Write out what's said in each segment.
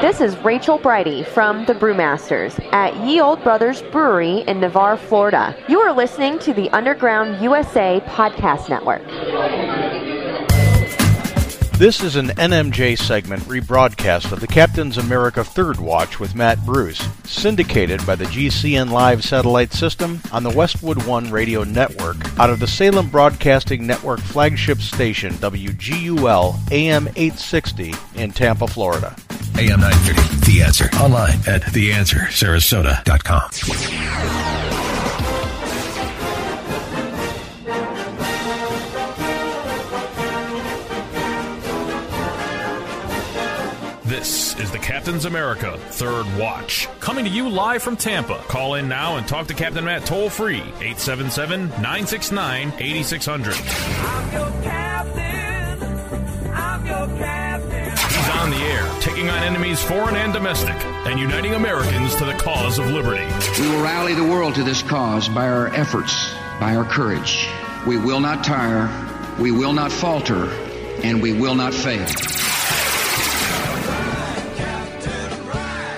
This is Rachel Brighty from the Brewmasters at Ye Olde Brothers Brewery in Navarre, Florida. You are listening to the Underground USA Podcast Network. This is an NMJ segment rebroadcast of the Captain's America Third Watch with Matt Bruce, syndicated by the GCN Live satellite system on the Westwood One radio network out of the Salem Broadcasting Network flagship station WGUL AM 860 in Tampa, Florida. AM 930, The Answer. Online at theanswersarasota.com. This is the Captain's America Third Watch. Coming to you live from Tampa. Call in now and talk to Captain Matt toll free 877 969 8600. He's on the air, taking on enemies foreign and domestic, and uniting Americans to the cause of liberty. We will rally the world to this cause by our efforts, by our courage. We will not tire, we will not falter, and we will not fail.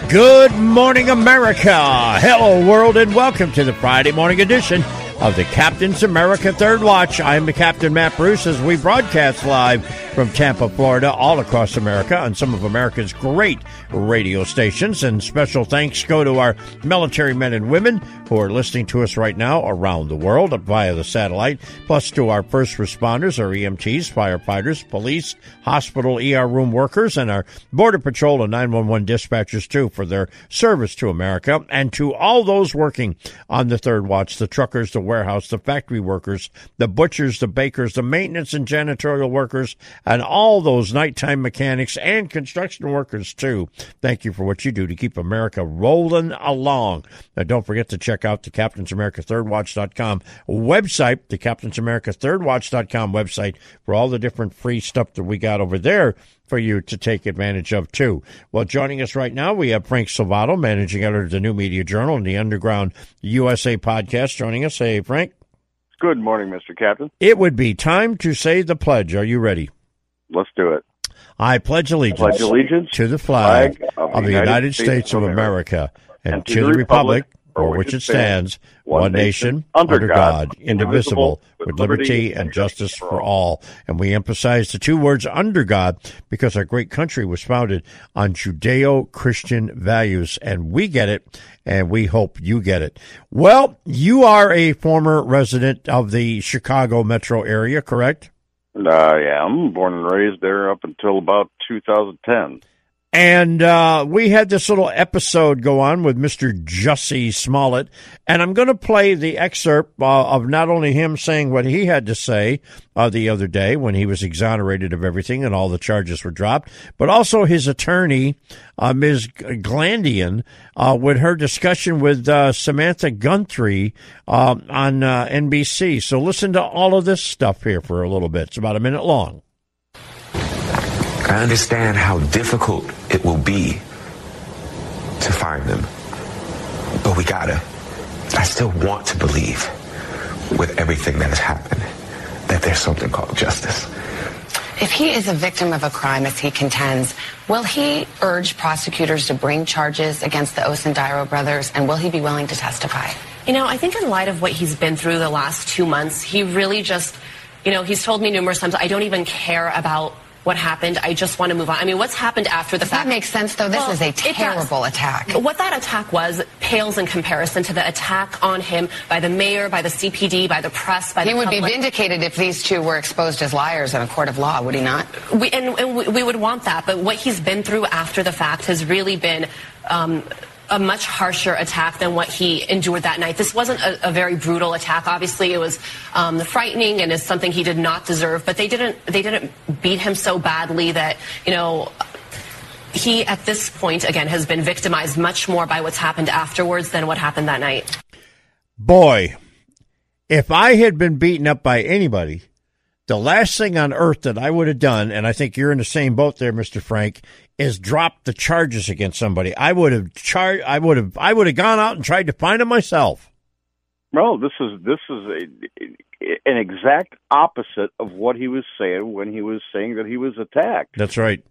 Good morning, America. Hello, world, and welcome to the Friday morning edition of the Captain's America Third Watch. I am the Captain Matt Bruce as we broadcast live from Tampa, Florida, all across America on some of America's great radio stations. And special thanks go to our military men and women who are listening to us right now around the world via the satellite, plus to our first responders, our EMTs, firefighters, police, hospital, ER room workers, and our Border Patrol and 911 dispatchers, too, for their service to America, and to all those working on the third watch the truckers, the warehouse, the factory workers, the butchers, the bakers, the maintenance and janitorial workers, and all those nighttime mechanics and construction workers, too. Thank you for what you do to keep America rolling along. Now, don't forget to check out the Captain's America Third Watch.com website, the Captain's America Third Watch.com website, for all the different free stuff that we got over there for you to take advantage of too. Well, joining us right now, we have Frank Salvato, managing editor of the New Media Journal and the Underground USA podcast, joining us. Hey, Frank. Good morning, Mr. Captain. It would be time to say the pledge. Are you ready? Let's do it. I pledge allegiance, pledge allegiance to the flag, of, the United, United States, States, of America, and, and to, to the republic for which it stands, one nation, under God, indivisible, with liberty and justice for all. And we emphasize the two words under God because our great country was founded on Judeo Christian values, and we get it, and we hope you get it. Well, you are a former resident of the Chicago metro area, correct? I am born and raised there up until about 2010. And uh, we had this little episode go on with Mr. Jussie Smollett, and I'm going to play the excerpt uh, of not only him saying what he had to say uh, the other day when he was exonerated of everything and all the charges were dropped, but also his attorney, uh, Ms. Glandian, uh, with her discussion with uh, Samantha Guthrie on NBC. So listen to all of this stuff here for a little bit. It's about a minute long. I understand how difficult it will be to find them. But we gotta. I still want to believe, with everything that has happened, that there's something called justice. If he is a victim of a crime, as he contends, will he urge prosecutors to bring charges against the Osundairo brothers, and will he be willing to testify? You know, I think in light of what he's been through the last two months, he really just, you know, he's told me numerous times, I don't even care about what happened. I just want to move on. I mean, what's happened after the fact? That makes sense, though. This well, is a terrible attack. What that attack was pales in comparison to the attack on him by the mayor, by the CPD, by the press, by he the would public. be vindicated if these two were exposed as liars in a court of law, would he not? We, and, and we, we would want that, but what he's been through after the fact has really been. Um, a much harsher attack than what he endured that night. This wasn't a, a very brutal attack. Obviously, it was um, frightening and is something he did not deserve. But they didn't they didn't beat him so badly that you know he, at this point, again, has been victimized much more by what's happened afterwards than what happened that night. Boy, if I had been beaten up by anybody, the last thing on earth that I would have done, and I think you're in the same boat there, Mr. Frank, is drop the charges against somebody. I would have charged. I would have. I would have gone out and tried to find them myself. No, this is this is a, an exact opposite of what he was saying when he was saying that he was attacked. That's right.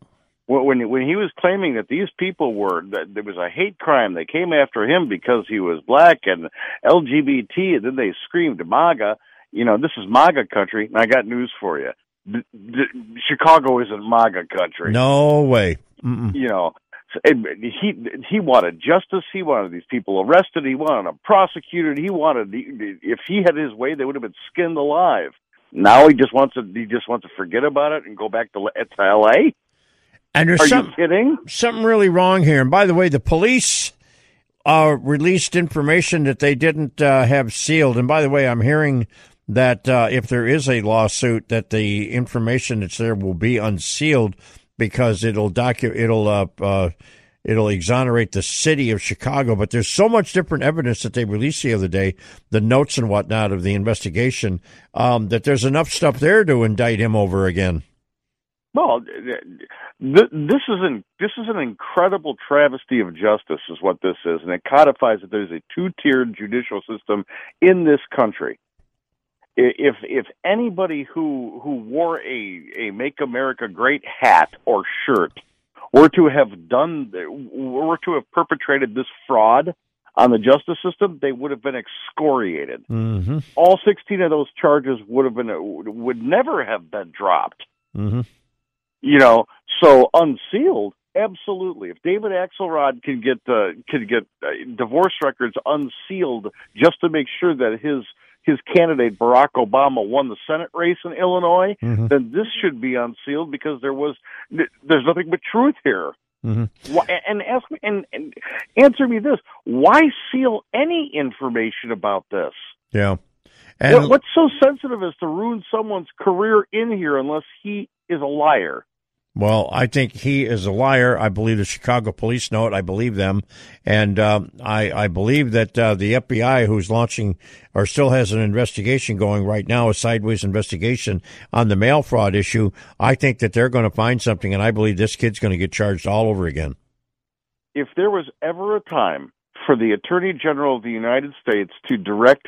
When when he was claiming that these people were that there was a hate crime, they came after him because he was black and LGBT, and then they screamed MAGA. You know, this is MAGA country, and I got news for you. D- D- Chicago isn't MAGA country. No way. Mm-mm. You know, he he wanted justice. He wanted these people arrested. He wanted them prosecuted. He wanted if he had his way, they would have been skinned alive. Now he just wants to he just wants to forget about it and go back to, to L.A. And there's Are some, you kidding? something really wrong here. And by the way, the police uh, released information that they didn't uh, have sealed. And by the way, I'm hearing that uh, if there is a lawsuit, that the information that's there will be unsealed because it'll docu- it'll uh, uh, it'll exonerate the city of Chicago. But there's so much different evidence that they released the other day, the notes and whatnot of the investigation, um, that there's enough stuff there to indict him over again. Well, th- this is an this is an incredible travesty of justice, is what this is, and it codifies that there's a two tiered judicial system in this country. If if anybody who who wore a a Make America Great hat or shirt were to have done were to have perpetrated this fraud on the justice system, they would have been excoriated. Mm-hmm. All 16 of those charges would have been would never have been dropped. Mm-hmm. You know, so unsealed, absolutely. If David Axelrod can get uh, can get uh, divorce records unsealed just to make sure that his his candidate Barack Obama won the Senate race in Illinois, Mhm. then this should be unsealed because there was there's nothing but truth here. Mm-hmm. Why, and ask me and, and answer me this: Why seal any information about this? Yeah. What, what's so sensitive as to ruin someone's career in here unless he is a liar? Well, I think he is a liar. I believe the Chicago police know it. I believe them, and um, I, I believe that uh, the FBI, who's launching or still has an investigation going right now, a sideways investigation on the mail fraud issue, I think that they're going to find something, and I believe this kid's going to get charged all over again. if there was ever a time for the Attorney General of the United States to direct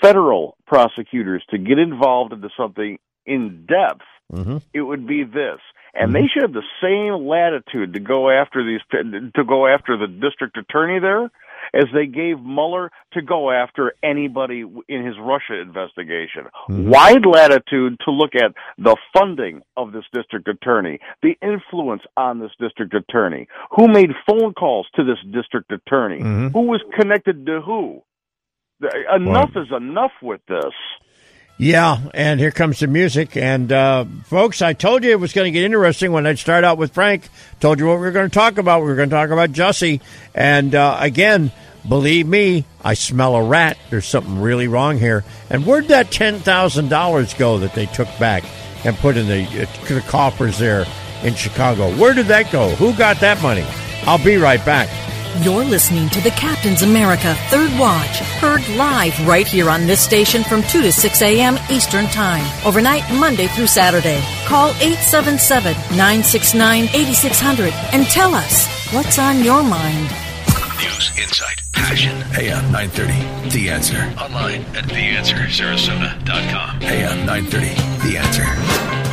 federal prosecutors to get involved into something in depth, Mm-hmm. it would be this. And they should have the same latitude to go after these to go after the district attorney there as they gave Mueller to go after anybody in his Russia investigation. Wide latitude to look at the funding of this district attorney, the influence on this district attorney, who made phone calls to this district attorney, Mhm. who was connected to who. Enough is enough with this. Yeah, and here comes the music. And uh, folks, I told you it was going to get interesting when I'd start out with Frank. Told you what we were going to talk about. We were going to talk about Jussie. And uh, again, believe me, I smell a rat. There's something really wrong here. And where'd that ten thousand dollars go that they took back and put in the, uh, the coffers there in Chicago? Where did that go? Who got that money? I'll be right back. You're listening to the Captain's America Third Watch, heard live right here on this station from 2 to 6 a.m. Eastern Time, overnight Monday through Saturday. Call 877 969 8600 and tell us what's on your mind. News, insight, passion. AM 930. The answer. Online at theanswersarasota.com. AM 930. The answer.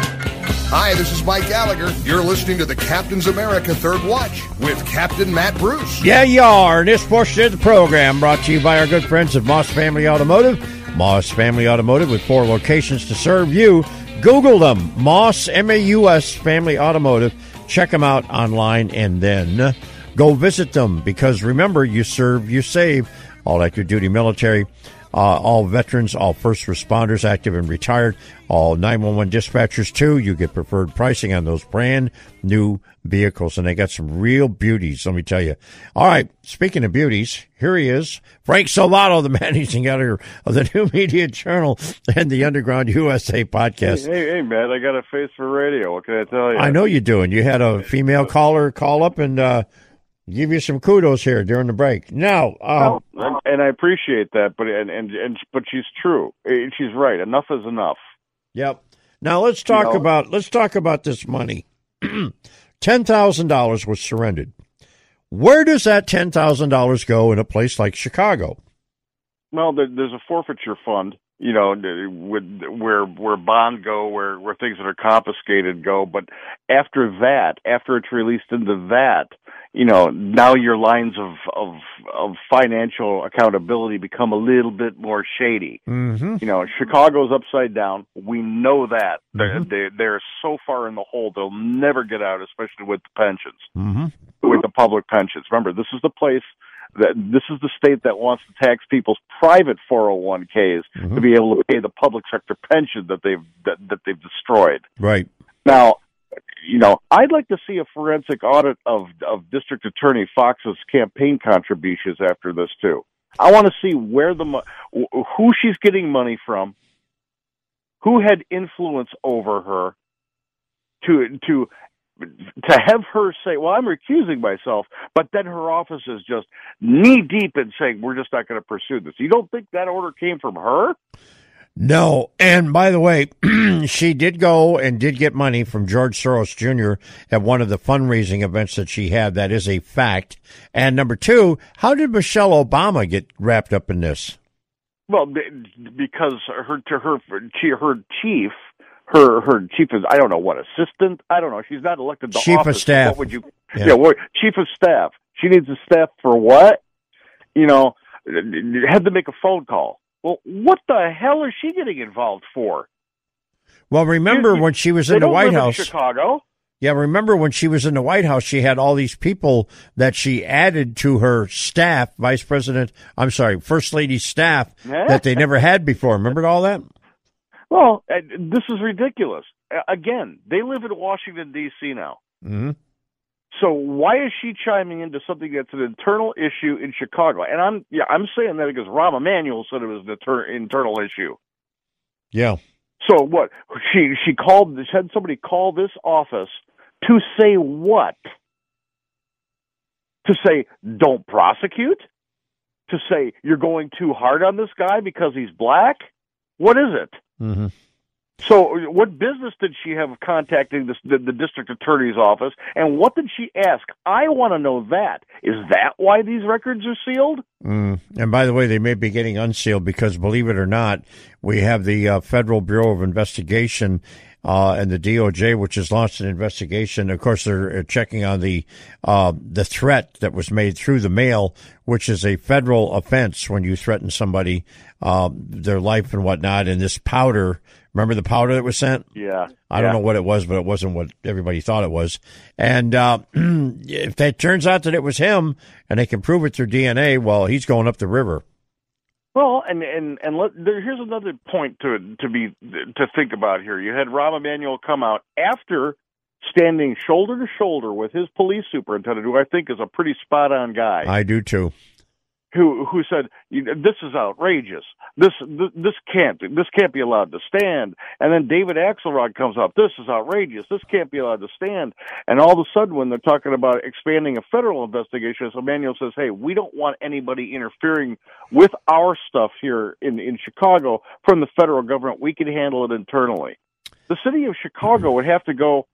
Hi, this is Mike Gallagher. You're listening to the Captain's America Third Watch with Captain Matt Bruce. Yeah, you are. And this portion of the program brought to you by our good friends at Maus Family Automotive. Maus Family Automotive with four locations to serve you. Google them. Maus, M-A-U-S, Family Automotive. Check them out online and then go visit them because remember, you serve, you save. All active duty military uh, all veterans, all first responders, active and retired, all 911 dispatchers too. You get preferred pricing on those brand new vehicles, and they got some real beauties. Let me tell you. All right, speaking of beauties, here he is, Frank Salvato, the managing editor of the New Media Journal and the Underground USA podcast. Hey, hey, man, I got a face for radio. What can I tell you? I know you do, and you had a female caller call up and uh, give you some kudos here during the break. Now, uh, and, and I appreciate that, but and, and and but she's true. She's right. Enough is enough. Yep. Now let's talk know- about let's talk about this money. ten thousand dollars was surrendered. Where does that ten thousand dollars go in a place like Chicago? Well, there, there's a forfeiture fund, you know, with, where where bond go, where where things that are confiscated go. But after that, after it's released into that, you know, now your lines of of of financial accountability become a little bit more shady. Mm-hmm. You know, Chicago's upside down. We know that they're, they're they're so far in the hole they'll never get out, especially with the pensions Mm-hmm. with the public pensions. Remember, this is the place that this is the state that wants to tax people's private 401ks mm-hmm. to be able to pay the public sector pension that they've that, that they've destroyed. Right. Now, you know, I'd like to see a forensic audit of of District Attorney Foxx's campaign contributions after this too. I want to see where the mo- who she's getting money from, who had influence over her, to to to have her say, "Well, I'm recusing myself," but then her office is just knee deep in saying, "We're just not going to pursue this." You don't think that order came from her? No, and by the way, she did go and did get money from George Soros Jr. at one of the fundraising events that she had. That is a fact. And number two, how did Michelle Obama get wrapped up in this? Well, because her to her she, her chief, her her chief is I don't know what assistant. I don't know. She's not elected to Chief of staff. What would you? Yeah. Yeah, what, chief of staff. She needs a staff for what? You know, had to make a phone call. Well, what the hell is she getting involved for? Well, remember You- when she was in the White House? Chicago. Yeah, remember when she was in the White House, she had all these people that she added to her staff, Vice President, I'm sorry, First Lady staff that they never had before. Remember all that? Well, uh, this is ridiculous. Uh, Again, they live in Washington D.C. now. hmm So why is she chiming into something that's an internal issue in Chicago? And I'm yeah, I'm saying that because Rahm Emanuel said it was an inter- internal issue. Yeah. So what? She she called she had somebody call this office to say what? To say don't prosecute? To say you're going too hard on this guy because he's black? What is it? Hmm So, what business did she have contacting this, the, the district attorney's office, and what did she ask? I want to know that. Is that why these records are sealed? Mm. And by the way, they may be getting unsealed because, believe it or not, we have the uh, Federal Bureau of Investigation uh, and the DOJ, which has launched an investigation. Of course, they're uh, checking on the uh, the threat that was made through the mail, which is a federal offense when you threaten somebody, uh, their life and whatnot. And this powder, remember the powder that was sent? Yeah. I don't know what it was, but it wasn't what everybody thought it was. And uh, if it turns out that it was him, and they can prove it through DNA, well, he's going up the river. Well, and and and let, there, here's another point to to be to think about here. You had Rahm Emanuel come out after standing shoulder to shoulder with his police superintendent, who I think is a pretty spot on guy. I do too. Who who said this is outrageous. This, this this can't this can't be allowed to stand. And then David Axelrod comes up. This is outrageous. This can't be allowed to stand. And all of a sudden, when they're talking about expanding a federal investigation, so Emanuel says, "Hey, we don't want anybody interfering with our stuff here in in Chicago from the federal government. We can handle it internally." The city of Chicago mm-hmm. would have to go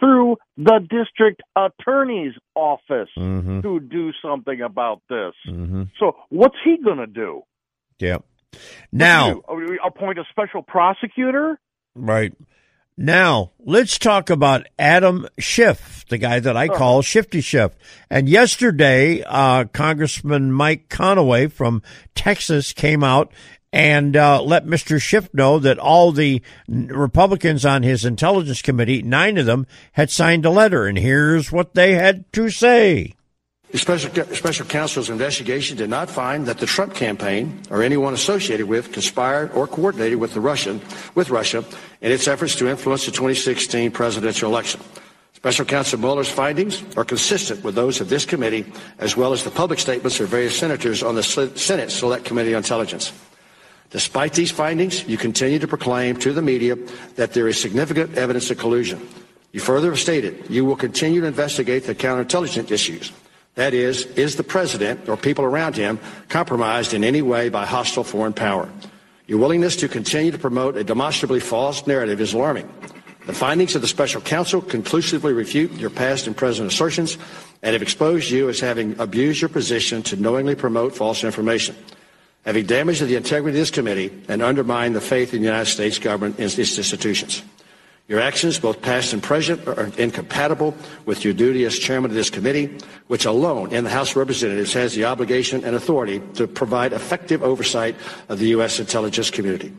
through the district attorney's office Mhm. to do something about this. hmm So what's he going to do? Yeah. Now, Do- appoint a special prosecutor? right. Now, let's talk about Adam Schiff, the guy that I call Shifty Schiff. And yesterday, uh, Congressman Mike Conaway from Texas came out and uh, let Mr. Schiff know that all the Republicans on his intelligence committee, nine of them, had signed a letter. And here's what they had to say. The special, special counsel's investigation did not find that the Trump campaign or anyone associated with conspired or coordinated with the Russian with Russia in its efforts to influence the 2016 presidential election. Special Counsel Mueller's findings are consistent with those of this committee, as well as the public statements of various senators on the Senate Select Committee on Intelligence. Despite these findings, you continue to proclaim to the media that there is significant evidence of collusion. You further have stated you will continue to investigate the counterintelligence issues. That is, is the president or people around him compromised in any way by hostile foreign power? Your willingness to continue to promote a demonstrably false narrative is alarming. The findings of the special counsel conclusively refute your past and present assertions and have exposed you as having abused your position to knowingly promote false information, having damaged the integrity of this committee and undermined the faith in the United States government and its institutions. Your actions, both past and present, are incompatible with your duty as chairman of this committee, which alone in the House of Representatives has the obligation and authority to provide effective oversight of the U.S. intelligence community.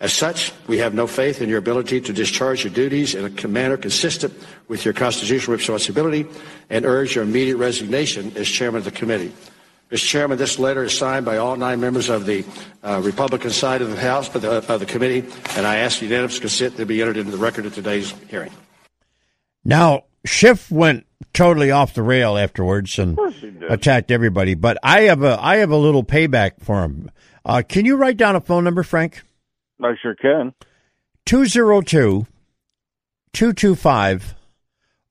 As such, we have no faith in your ability to discharge your duties in a manner consistent with your constitutional responsibility and urge your immediate resignation as chairman of the committee. Mr. Chairman, this letter is signed by all nine members of the uh, Republican side of the House, of the, of the committee, and I ask unanimous consent to be entered into the record of today's hearing. Now, Schiff went totally off the rail afterwards and attacked everybody, but I have a I have a little payback for him. Uh, can you write down a phone number, Frank? I sure can. 202 225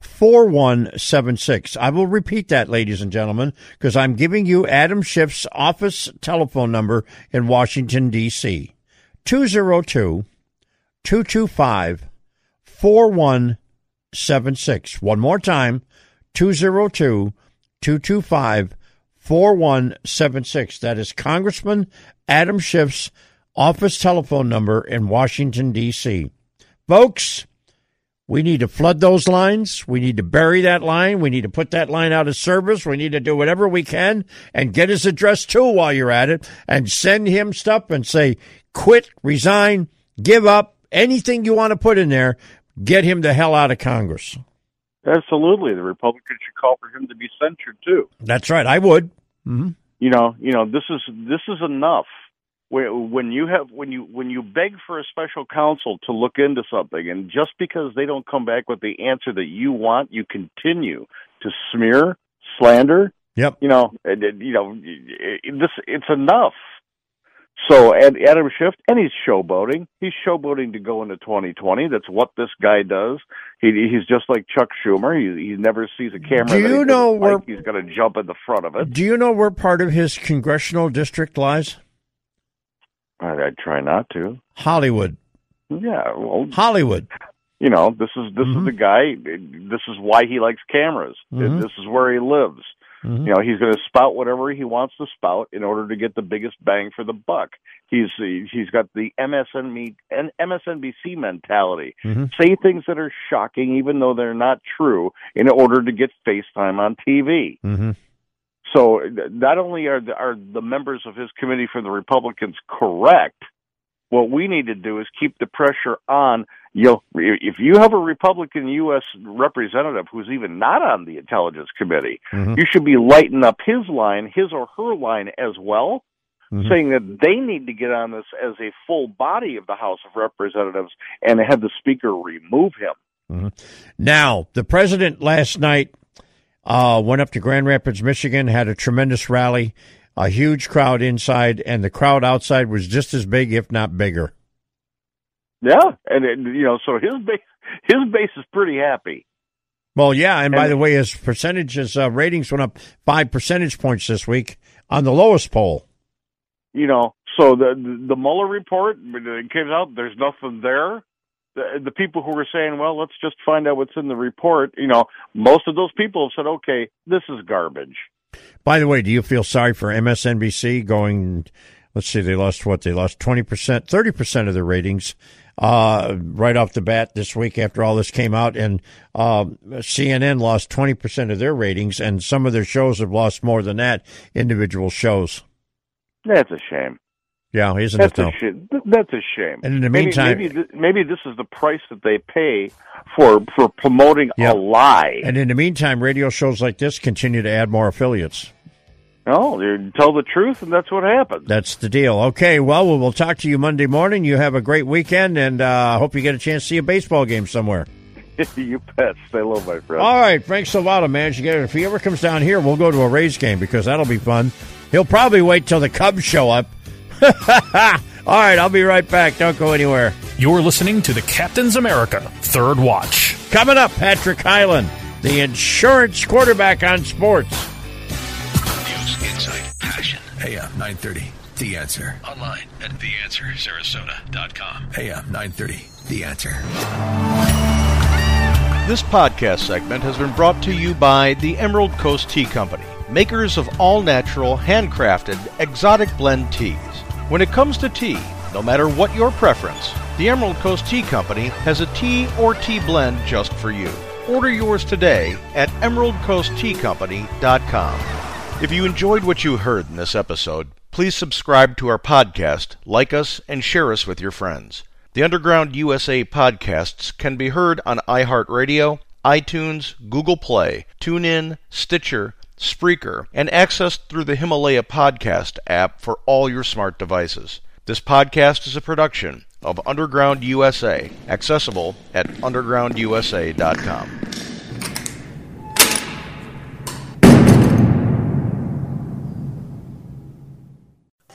4176. I will repeat that, ladies and gentlemen, because I'm giving you Adam Schiff's office telephone number in Washington, D.C. 202 225 4176. One more time 202 225 4176. That is Congressman Adam Schiff's office telephone number in Washington, D.C. Folks, we need to flood those lines. We need to bury that line. We need to put that line out of service. We need to do whatever we can and get his address too while you're at it and send him stuff and say, quit, resign, give up, anything you want to put in there. Get him the hell out of Congress. Absolutely. The Republicans should call for him to be censured too. That's right. I would. Mm-hmm. You know, you know, this is this is enough when you have when you when you beg for a special counsel to look into something and just because they don't come back with the answer that you want you continue to smear slander yep you know you know this it's enough so Adam Schiff, and he's showboating. He's showboating to go into 2020. That's what this guy does. He, he's just like Chuck Schumer. He, he never sees a camera. Do you know where he's going to jump in the front of it? Do you know where part of his congressional district lies? I, I try not to. Hollywood. Yeah, well, Hollywood. You know, this is this mm-hmm. is the guy. This is why he likes cameras. Mm-hmm. This is where he lives. Mm-hmm. You know, he's going to spout whatever he wants to spout in order to get the biggest bang for the buck. He's he's got the MSNBC MSNBC mentality. Mm-hmm. Say things that are shocking, even though they're not true, in order to get FaceTime on TV. Mm-hmm. So not only are the, are the members of his committee from the Republicans correct, what we need to do is keep the pressure on. You if you have a Republican U.S. representative who's even not on the Intelligence Committee, mm-hmm. you should be lighting up his line, his or her line as well, mm-hmm. saying that they need to get on this as a full body of the House of Representatives and have the Speaker remove him. Mm-hmm. Now, the president last night uh, went up to Grand Rapids, Michigan, had a tremendous rally, a huge crowd inside, and the crowd outside was just as big, if not bigger. Yeah, and it, you know, so his base his base is pretty happy. Well, yeah, and, and by the way, his percentages uh, ratings went up five percentage points this week on the lowest poll. You know, so the the Mueller report it came out. There's nothing there the, the people who were saying, well, let's just find out what's in the report, you know, most of those people have said, okay, this is garbage. By the way, do you feel sorry for MSNBC going? Let's see, they lost what? They lost 20%, 30% of their ratings uh, right off the bat this week after all this came out. And uh, CNN lost 20% of their ratings, and some of their shows have lost more than that, individual shows. That's a shame. Yeah, isn't That's it though? a shame. That's a shame. And in the meantime- maybe, th- maybe this is the price that they pay for for promoting Yep. a lie. And in the meantime, radio shows like this continue to add more affiliates. No, they tell the truth, and that's what happens. That's the deal. Okay, well, we'll, talk to you Monday morning. You have a great weekend, and uh, hope you get a chance to see a baseball game somewhere. you bet. Stay low, my friend. All right, Frank Salvato to. If he ever comes down here, we'll go to a Rays game because that'll be fun. He'll probably wait till the Cubs show up. All right, I'll be right back. Don't go anywhere. You're listening to the Captain's America Third Watch. Coming up, Patrick Hyland, the insurance quarterback on sports. News, insight, passion. AM uh, 930. The Answer. Online at theanswersarasota.com. AM uh, 930. The Answer. This podcast segment has been brought to you by the Emerald Coast Tea Company, makers of all natural, handcrafted, exotic blend teas. When it comes to tea, no matter what your preference, the Emerald Coast Tea Company has a tea or tea blend just for you. Order yours today at emeraldcoastteacompany.com. If you enjoyed what you heard in this episode, please subscribe to our podcast, like us, and share us with your friends. The Underground USA podcasts can be heard on iHeartRadio, iTunes, Google Play, TuneIn, Stitcher, Spreaker, and accessed through the Himalaya Podcast app for all your smart devices. This podcast is a production of Underground USA, accessible at undergroundusa.com.